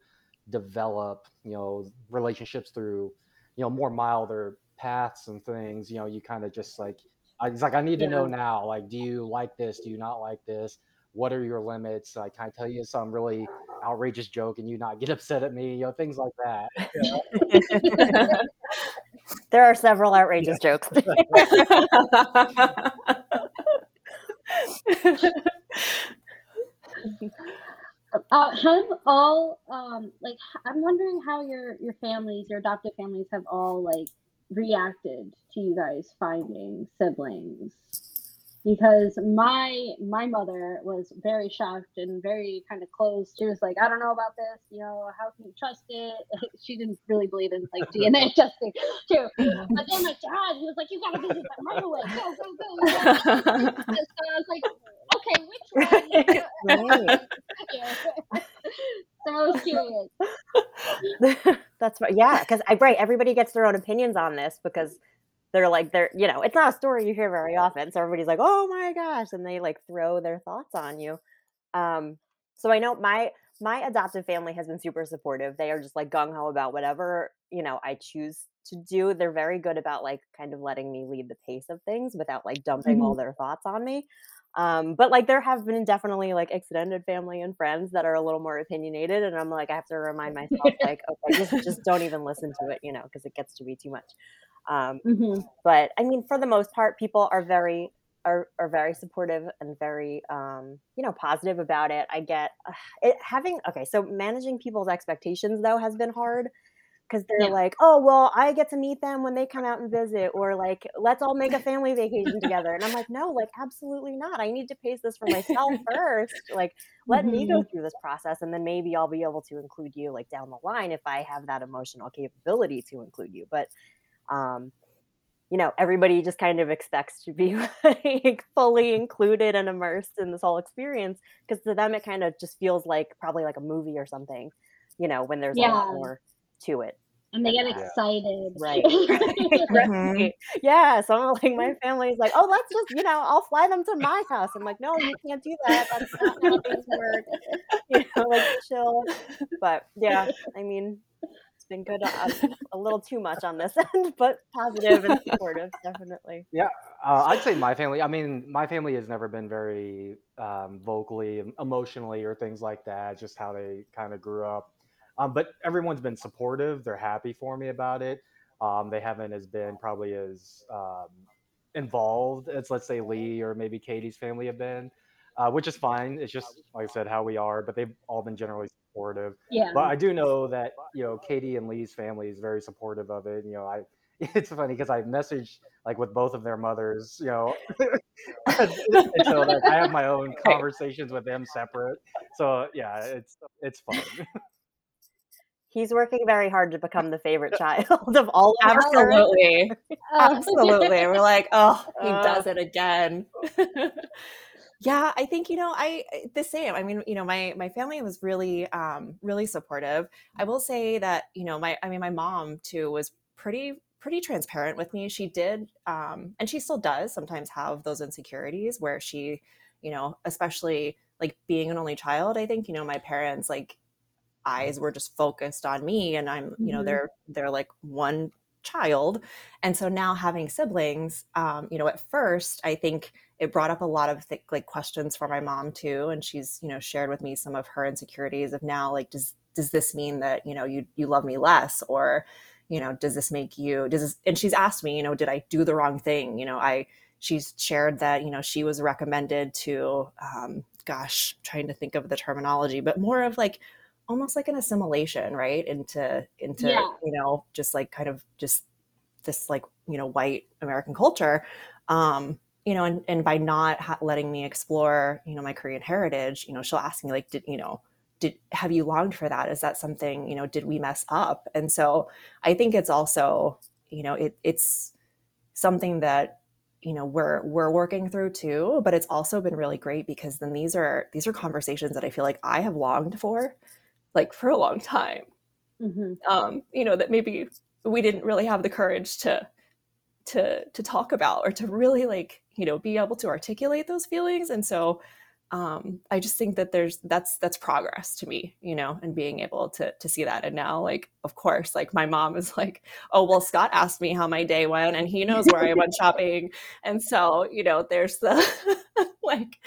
[SPEAKER 4] develop, you know, relationships through, you know, more milder paths and things. You know, you kind of just like, I, it's like I need to know now. Like, do you like this? Do you not like this? What are your limits? Like, can I tell you some really outrageous joke and you not get upset at me? You know, things like that. you know?
[SPEAKER 3] There are several outrageous jokes.
[SPEAKER 2] Uh, have all um like I'm wondering how your your families, your adopted families, have all like reacted to you guys finding siblings. Because my my mother was very shocked and very kind of closed. She was like, I don't know about this. You know, how can you trust it? she didn't really believe in like DNA testing too. But then my dad, he was like, you gotta visit them right away. Go go go. So I was like, okay, which one?
[SPEAKER 3] right.
[SPEAKER 2] So I was curious.
[SPEAKER 3] That's right. Yeah, because I right, everybody gets their own opinions on this because they're like they're you know, it's not a story you hear very often. So everybody's like, oh my gosh, and they like throw their thoughts on you. Um, so I know my my adoptive family has been super supportive. They are just like gung ho about whatever you know I choose to do. They're very good about like kind of letting me lead the pace of things without like dumping all
[SPEAKER 2] Mhm.
[SPEAKER 3] their thoughts on me. Um, but like there have been definitely like extended family and friends that are a little more opinionated, and I'm like I have to remind myself like okay, just just don't even listen to it, you know, because it gets to be too much. Um,
[SPEAKER 2] hmm
[SPEAKER 3] but I mean, for the most part, people are very are are very supportive and very um, you know positive about it. I get uh, it having okay, so managing people's expectations though has been hard because they're
[SPEAKER 2] Yeah.
[SPEAKER 3] like, oh well, I get to meet them when they come out and visit, or like let's all make a family vacation together, and I'm like, no, like absolutely not. I need to pace this for myself first. Like let me go
[SPEAKER 2] hmm
[SPEAKER 3] through this process, and then maybe I'll be able to include you like down the line if I have that emotional capability to include you, but um you know, everybody just kind of expects to be like fully included and immersed in this whole experience because to them it kind of just feels like probably like a movie or something, you know, when there's a lot more to it.
[SPEAKER 2] And they get
[SPEAKER 3] that.
[SPEAKER 2] Excited.
[SPEAKER 3] Right. Right. Yeah. So I'm like, my family's like, oh, let's just, you know, I'll fly them to my house. I'm like, no, you can't do that. That's not how things work. You know, like chill. But yeah, I mean, been good. On, a little too much on this end, but positive and supportive, definitely.
[SPEAKER 4] Yeah, uh, I'd say my family. I mean, my family has never been very um, vocally, emotionally, or things like that. Just how they kind of grew up. Um, but everyone's been supportive. They're happy for me about it. Um, they haven't as been probably as um, involved as let's say Lee or maybe Katie's family have been, uh, which is fine. It's just like I said how we are. But they've all been generally supportive.
[SPEAKER 2] Yeah.
[SPEAKER 4] But I do know that you know Katie and Lee's family is very supportive of it. You know, I it's funny because I messaged like with both of their mothers. You know, so like, I have my own conversations with them separate. So yeah, it's it's fun.
[SPEAKER 3] He's working very hard to become the favorite child of all of.
[SPEAKER 5] Absolutely.
[SPEAKER 2] Oh.
[SPEAKER 5] Absolutely. We're like, oh, he
[SPEAKER 3] Uh.
[SPEAKER 5] does it again. Yeah, I think, you know, I the same. I mean, you know, my my family was really um really supportive. I will say that, you know, my I mean my mom too was pretty pretty transparent with me. She did um and she still does sometimes have those insecurities where she, you know, especially like being an only child, I think, you know, my parents like eyes were just focused on me and I'm, you know,
[SPEAKER 2] Mhm.
[SPEAKER 5] they're they're like one child. And so now having siblings, um, you know, at first I think it brought up a lot of th- like questions for my mom too and she's, you know, shared with me some of her insecurities of now like does does this mean that, you know, you you love me less or you know, does this make you does this and she's asked me, you know, did I do the wrong thing? You know, I she's shared that, you know, she was recommended to um gosh, trying to think of the terminology, but more of like almost like an assimilation right into into
[SPEAKER 2] Yeah.
[SPEAKER 5] you know just like kind of just this like you know white american culture um you know and, and by not ha- letting me explore you know my korean heritage you know she'll ask me like did you know did have you longed for that? Is that something you know did we mess up? And so i think it's also you know it, it's something that you know we're we're working through too but it's also been really great because then these are these are conversations that i feel like i have longed for like for a long time.
[SPEAKER 2] Mhm.
[SPEAKER 5] um you know that maybe we didn't really have the courage to to to talk about or to really like you know be able to articulate those feelings and so um i just think that there's that's that's progress to me you know and being able to to see that. And now like of course like my mom is like oh well scott asked me how my day went and he knows where i went shopping. And so you know there's the like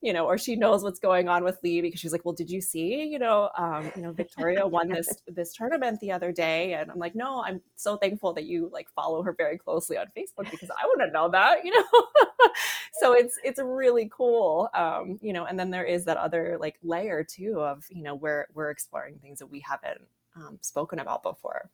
[SPEAKER 5] you know or she knows what's going on with lee because she's like well did you see you know um you know victoria won this this tournament the other day? And i'm like no i'm so thankful that you like follow her very closely on facebook because i wouldn't know that you know? So it's it's really cool um you know and then there is that other like layer too of you know where we're exploring things that we haven't um, spoken about before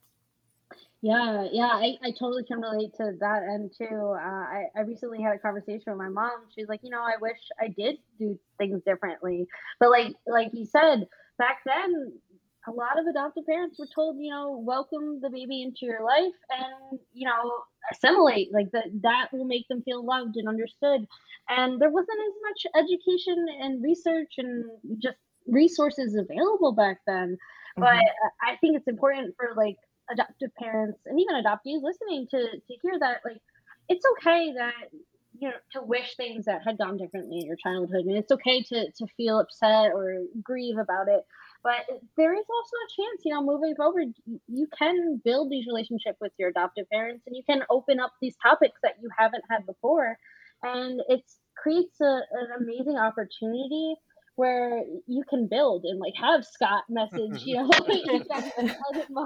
[SPEAKER 2] Yeah, yeah, I, I totally can relate to that end too. Uh, I, I recently had a conversation with my mom. She's like, you know, I wish I did do things differently. But like like you said, back then a lot of adoptive parents were told, you know, welcome the baby into your life and, you know, assimilate. Like that that will make them feel loved and understood. And there wasn't as much education and research and just resources available back then. But
[SPEAKER 5] Mhm.
[SPEAKER 2] I think it's important for like adoptive parents and even adoptees listening to to hear that like it's okay that you know to wish things that had gone differently in your childhood. And it's okay to to feel upset or grieve about it. But there is also a chance you know moving forward you can build these relationships with your adoptive parents and you can open up these topics that you haven't had before. And it creates a, an amazing opportunity where you can build and like have Scott message, you know, tell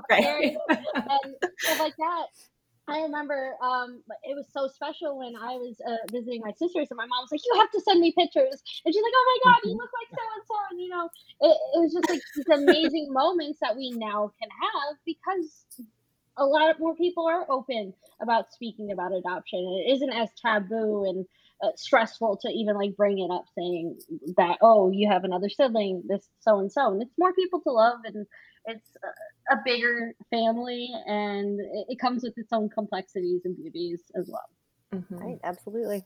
[SPEAKER 5] Right.
[SPEAKER 2] And stuff like that. I remember um, it was so special when I was uh, visiting my sisters, and my mom was like, "You have to send me pictures," and she's like, "Oh my God, you look like so and so," and you know, it, it was just like these amazing moments that we now can have because a lot more people are open about speaking about adoption. It isn't as taboo and uh, stressful to even like bring it up, saying that oh, you have another sibling, this so and so, and it's more people to love, and it's a, a bigger family, and it, it comes with its own complexities and beauties as well.
[SPEAKER 5] Mhm.
[SPEAKER 3] Right, absolutely.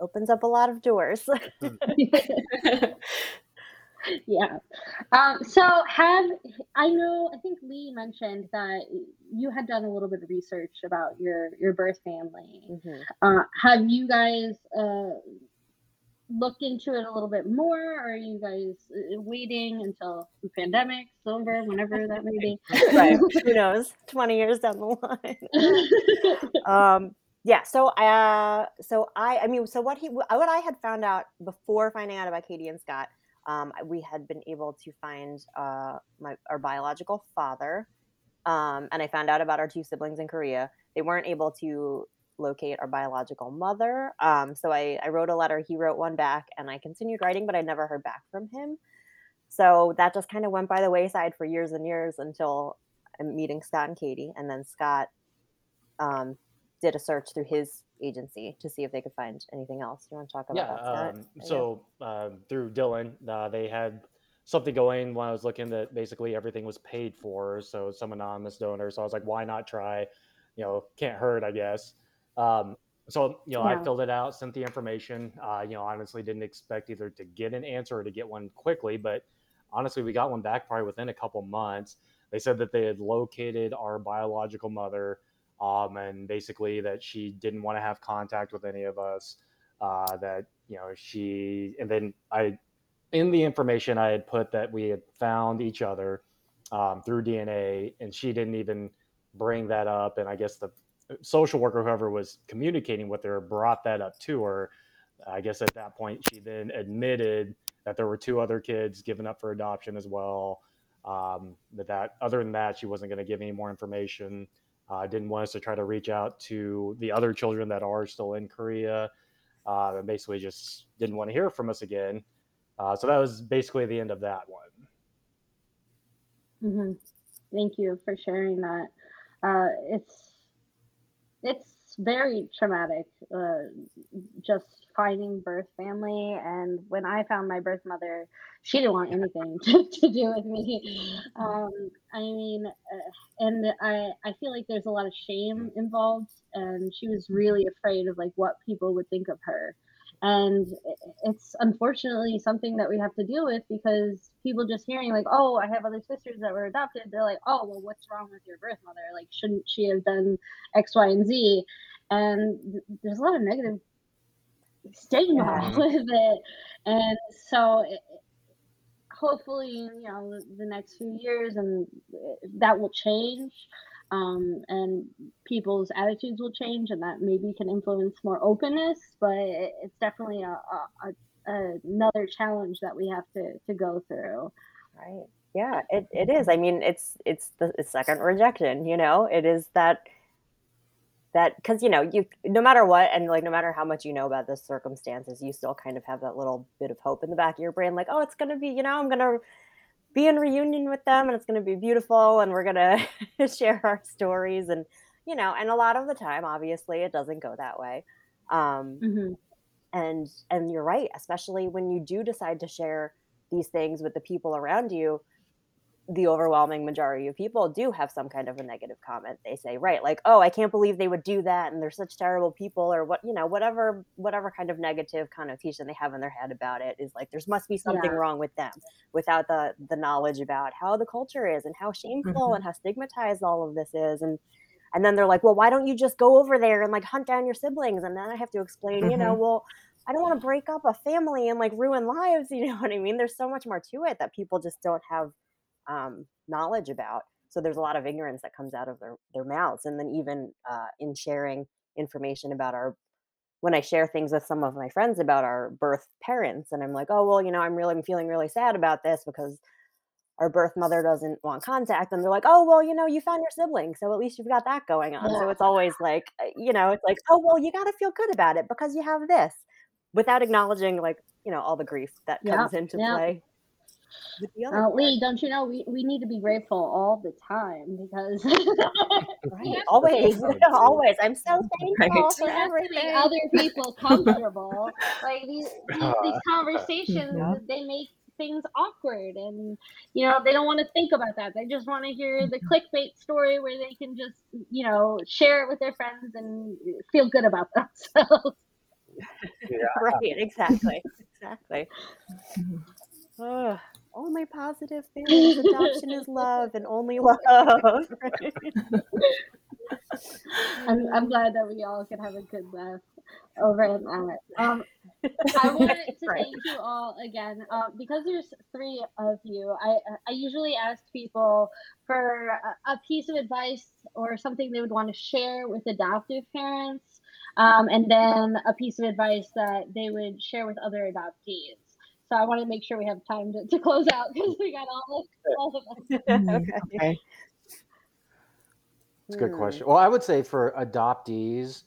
[SPEAKER 3] Opens up a lot of doors.
[SPEAKER 2] yeah. Um, so have I know I think Lee mentioned that you had done a little bit of research about your your birth family.
[SPEAKER 3] Mhm.
[SPEAKER 2] Uh, have you guys uh, look into it a little bit more, or are you guys uh, waiting until the pandemic's over, whenever that may be?
[SPEAKER 3] right. Who knows? 20 years down the line. um, yeah. So, uh, so I, I mean, so what he, what I had found out before finding out about Katie and Scott, um, we had been able to find uh, my our biological father, um, and I found out about our two siblings in Korea. They weren't able to locate our biological mother. Um, so I, I wrote a letter, he wrote one back, and I continued writing, but I never heard back from him. So that just kind of went by the wayside for years and years until meeting Scott and Katie. And then Scott um, did a search through his agency to see if they could find anything else. You want to talk about
[SPEAKER 4] Yeah.
[SPEAKER 3] that,
[SPEAKER 4] Um, so um, through Dillon, uh, they had something going when I was looking that basically everything was paid for. So some anonymous donor. So I was like, why not try? You know, can't hurt, I guess. Um, so you know, I filled it out, sent the information. Uh, you know, honestly, didn't expect either to get an answer or to get one quickly, but honestly, we got one back probably within a couple months. They said that they had located our biological mother, um, and basically that she didn't want to have contact with any of us. Uh, that you know she, and then I, in the information I had put that we had found each other um, through DNA, and she didn't even bring that up. And I guess the social worker, whoever was communicating with her, brought that up to her. I guess at that point, she then admitted that there were two other kids given up for adoption as well. Um, but that other than that, she wasn't going to give any more information. Uh, didn't want us to try to reach out to the other children that are still in Korea, uh, and basically just didn't want to hear from us again. Uh, so that was basically the end of that one.
[SPEAKER 2] hmm Thank you for sharing that. Uh, it's it's very traumatic. Uh, just finding birth family, and when I found my birth mother, she didn't want anything to, to do with me. Um, I mean, uh, and I I feel like there's a lot of shame involved, and she was really afraid of like what people would think of her. And it's unfortunately something that we have to deal with because people just hearing like oh i have other sisters that were adopted they're like oh well what's wrong with your birth mother? Like shouldn't she have done x y and z? And there's a lot of negative stigma
[SPEAKER 3] Yeah.
[SPEAKER 2] with it and so it, hopefully you know the, next few years and that will change um, and people's attitudes will change and that maybe can influence more openness but it, it's definitely a, a, a, another challenge that we have to, to go through
[SPEAKER 3] Right. Yeah, it, it is. I mean, it's it's the second rejection, you know? It is that that because you know, you no matter what, and like no matter how much you know about the circumstances, you still kind of have that little bit of hope in the back of your brain, like, oh, it's gonna be, you know, I'm gonna be in reunion with them and it's gonna be beautiful and we're gonna share our stories and you know, and a lot of the time, obviously, it doesn't go that way. Um,
[SPEAKER 2] mm-hmm.
[SPEAKER 3] and and you're right especially when you do decide to share these things with the people around you the overwhelming majority of people do have some kind of a negative comment they say right like oh i can't believe they would do that and they're such terrible people or what you know whatever whatever kind of negative connotation they have in their head about it is like there's must be something
[SPEAKER 2] Yeah.
[SPEAKER 3] wrong with them without the the knowledge about how the culture is and how shameful
[SPEAKER 5] Mhm.
[SPEAKER 3] and how stigmatized all of this is and and then they're like well why don't you just go over there and like hunt down your siblings and then i have to explain you know well i don't want to break up a family and like ruin lives you know what i mean there's so much more to it that people just don't have um, knowledge about so there's a lot of ignorance that comes out of their, their mouths and then even uh, in sharing information about our when i share things with some of my friends about our birth parents and i'm like oh well you know i'm really i'm feeling really sad about this because our birth mother doesn't want contact and they're like oh well you know you found your sibling so at least you've got that going on. So it's always like uh, you know it's like oh well you got to feel good about it because you have this without acknowledging like you know all the grief that
[SPEAKER 2] Yep,
[SPEAKER 3] comes into
[SPEAKER 2] yep.
[SPEAKER 3] play. with the other
[SPEAKER 2] uh, lee don't you know we, we need to be grateful all the time because
[SPEAKER 3] right always always i'm so thankful
[SPEAKER 5] Right.
[SPEAKER 3] for
[SPEAKER 2] we have
[SPEAKER 3] everything
[SPEAKER 2] other people comfortable. like these, these, these conversations,
[SPEAKER 5] Yeah.
[SPEAKER 2] they make things awkward, and you know they don't want to think about that. They just want to hear the clickbait story where they can just you know share it with their friends and feel good about themselves.
[SPEAKER 3] right exactly exactly
[SPEAKER 5] Mhm.
[SPEAKER 3] Only positive things adoption is love and only love right?
[SPEAKER 2] I'm, I'm glad that we all could have a good laugh over at that. Um, I wanted to
[SPEAKER 5] Right.
[SPEAKER 2] thank you all again um, because there's three of you. I I usually ask people for a, a piece of advice or something they would want to share with adoptive parents, um, and then a piece of advice that they would share with other adoptees. So I want to make sure we have time to, to close out because we got all of, all of us.
[SPEAKER 5] Mm,
[SPEAKER 3] okay.
[SPEAKER 5] okay.
[SPEAKER 4] It's a good
[SPEAKER 3] Hmm.
[SPEAKER 4] question. Well, I would say for adoptees,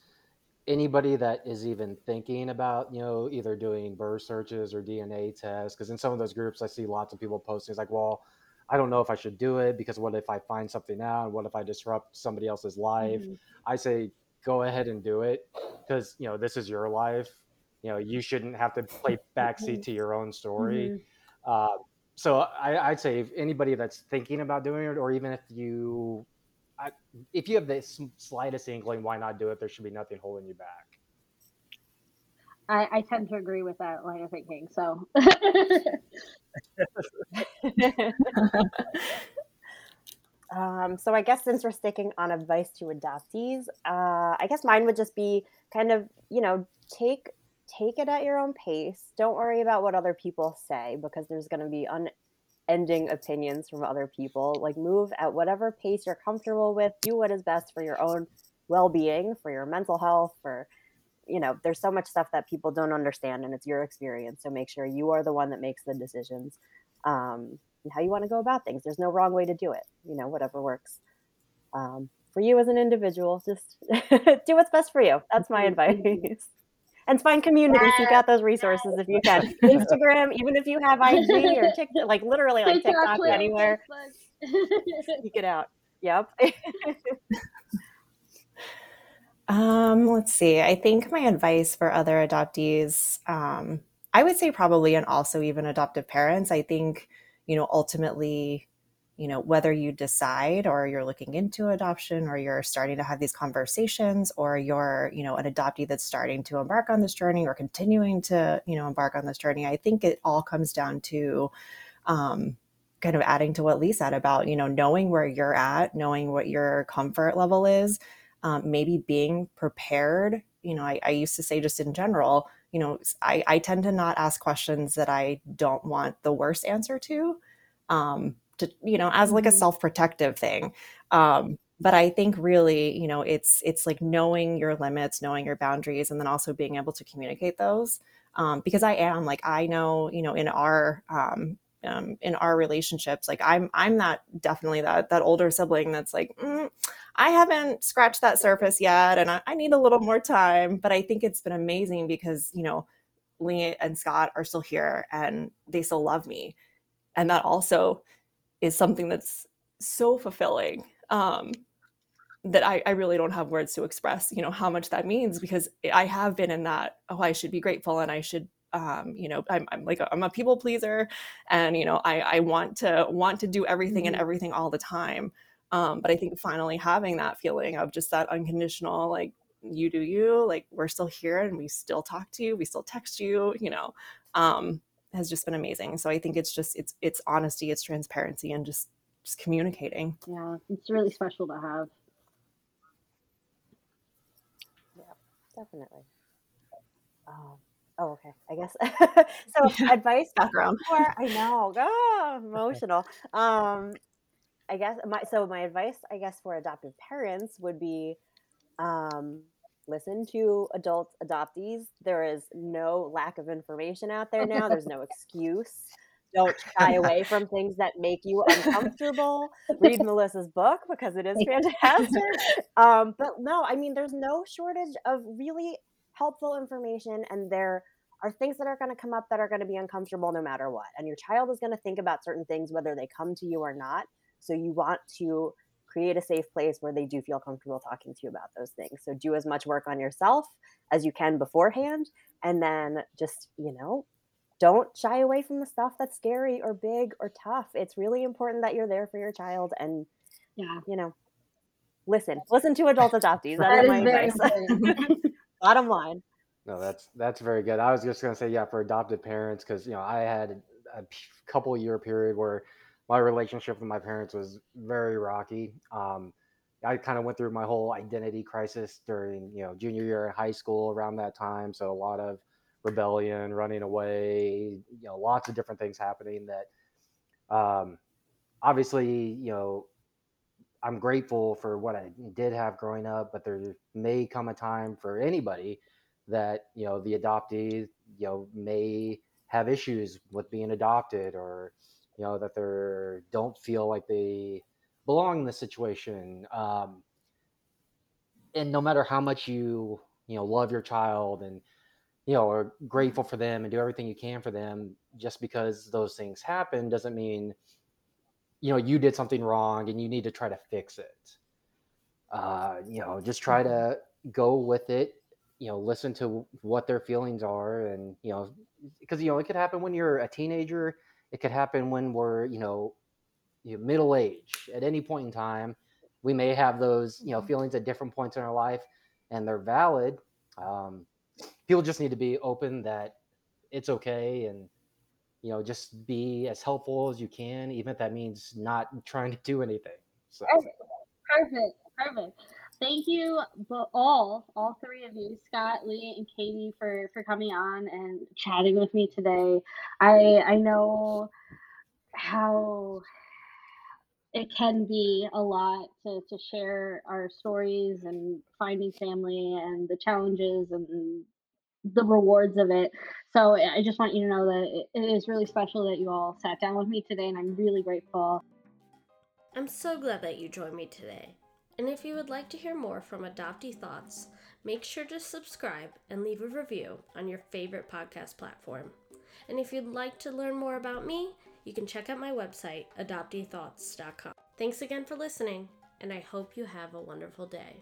[SPEAKER 4] anybody that is even thinking about, you know, either doing birth searches or DNA tests, because in some of those groups, I see lots of people posting, it's like, well, I don't know if I should do it because what if I find something out? And what if I disrupt somebody else's life?
[SPEAKER 2] Mhm.
[SPEAKER 4] I say, go ahead and do it because, you know, this is your life. You know, you shouldn't have to play backseat to your own story. Uh, so I, I'd say if anybody that's thinking about doing it, or even if you, I, if you have the slightest inkling, why not do it? There should be nothing holding you back.
[SPEAKER 2] I, I tend to agree with that line of thinking. So
[SPEAKER 3] Um, so I guess since we're sticking on advice to adoptees, uh, I guess mine would just be kind of, you know, take take it at your own pace. Don't worry about what other people say because there's going to be unending opinions from other people. Like move at whatever pace you're comfortable with. Do what is best for your own well-being, for your mental health, for you know, there's so much stuff that people don't understand and it's your experience. So make sure you are the one that makes the decisions. Um, and how you want to go about things. There's no wrong way to do it. You know, whatever works um, for you as an individual. Just do what's best for you. That's my advice. And find community. Seek out those resources if you can. Instagram, even if you have IG or TikTok, like literally like
[SPEAKER 2] TikTok,
[SPEAKER 3] TikTok, anywhere.
[SPEAKER 2] Facebook.
[SPEAKER 3] Seek it out. Yep.
[SPEAKER 5] Um, let's see. I think my advice for other adoptees, um, I would say probably, and also even adoptive parents, I think, you know, ultimately, you know, whether you decide or you're looking into adoption or you're starting to have these conversations or you're, you know, an adoptee that's starting to embark on this journey or continuing to, you know, embark on this journey, I think it all comes down to, um, kind of adding to what Lee said about, you know, knowing where you're at, knowing what your comfort level is, um, maybe being prepared. You know, I, I used to say just in general, you know, I, I tend to not ask questions that I don't want the worst answer to, um, to you know, as like a
[SPEAKER 2] Mhm.
[SPEAKER 5] self protective thing. Um, but I think really, you know, it's it's like knowing your limits, knowing your boundaries, and then also being able to communicate those. Um, because I am like I know, you know, in our um, um, in our relationships, like I'm I'm that definitely that that older sibling that's like. Mm, I haven't scratched that surface yet and I, I need a little more time. But I think it's been amazing because, you know, Lee and Scott are still here and they still love me. And that also is something that's so fulfilling. Um, that I, I really don't have words to express, you know, how much that means because I have been in that, oh, I should be grateful and I should um, you know, I'm, I'm like a, I'm a people pleaser, and you know, I, I want to want to do everything and
[SPEAKER 2] Mhm.
[SPEAKER 5] everything all the time. Um, but I think finally having that feeling of just that unconditional, like you do you, like we're still here and we still talk to you, we still text you, you know, um, has just been amazing. So I think it's just it's it's honesty, it's transparency, and just just communicating.
[SPEAKER 2] Yeah, it's really special to have.
[SPEAKER 3] Yeah, definitely. Oh, oh, okay. I guess so.
[SPEAKER 5] Yeah.
[SPEAKER 3] Advice
[SPEAKER 5] Background.
[SPEAKER 3] for I know, ah, emotional. Um, I guess my so my advice, I guess, for adoptive parents would be, um, listen to adult adoptees. There is no lack of information out there now. There's no excuse. Don't shy away from things that make you uncomfortable. Read Melissa's book because it is fantastic. Um, but no, I mean, there's no shortage of really helpful information, and there are things that are going to come up that are going to be uncomfortable no matter what. And your child is going to think about certain things whether they come to you or not. So you want to create a safe place where they do feel comfortable talking to you about those things. So do as much work on yourself as you can beforehand, and then just you know don't shy away from the stuff that's scary or big or tough. It's really important that you're there for your child and,
[SPEAKER 2] Yeah,
[SPEAKER 3] you know, listen. Listen to adult adoptees. That
[SPEAKER 2] that
[SPEAKER 3] is
[SPEAKER 2] is
[SPEAKER 3] my
[SPEAKER 2] very
[SPEAKER 3] advice. Bottom line.
[SPEAKER 4] No, that's that's very good. I was just gonna say, yeah, for adopted parents, because you know I had a p- couple year period where my relationship with my parents was very rocky. Um, I kind of went through my whole identity crisis during you know junior year in high school around that time, so a lot of rebellion, running away, you know, lots of different things happening that um, obviously, you know, I'm grateful for what I did have growing up, but there may come a time for anybody that, you know, the adoptee, you know, may have issues with being adopted or, you know, that they don't feel like they belong in the situation. Um, and no matter how much you, you know, love your child and, you know, are grateful for them and do everything you can for them, just because those things happen doesn't mean you know you did something wrong and you need to try to fix it uh, you know just try to go with it you know listen to what their feelings are and you know because you know it could happen when you're a teenager it could happen when we're you know you know, middle age at any point in time we may have those you know feelings at different points in our life and they're valid um, people just need to be open that it's okay and you know, just be as helpful as you can, even if that means not trying to do anything. So.
[SPEAKER 2] Perfect, perfect. Thank you, all, all three of you, Scott, Lee, and Katie, for for coming on and chatting with me today. I I know how it can be a lot to, to share our stories and finding family and the challenges and the rewards of it. So I just want you to know that it is really special that you all sat down with me today, and I'm really grateful.
[SPEAKER 1] I'm so glad that you joined me today. And if you would like to hear more from Adoptee Thoughts, make sure to subscribe and leave a review on your favorite podcast platform. And if you'd like to learn more about me, you can check out my website, adopteethoughts.com. Thanks again for listening, and I hope you have a wonderful day.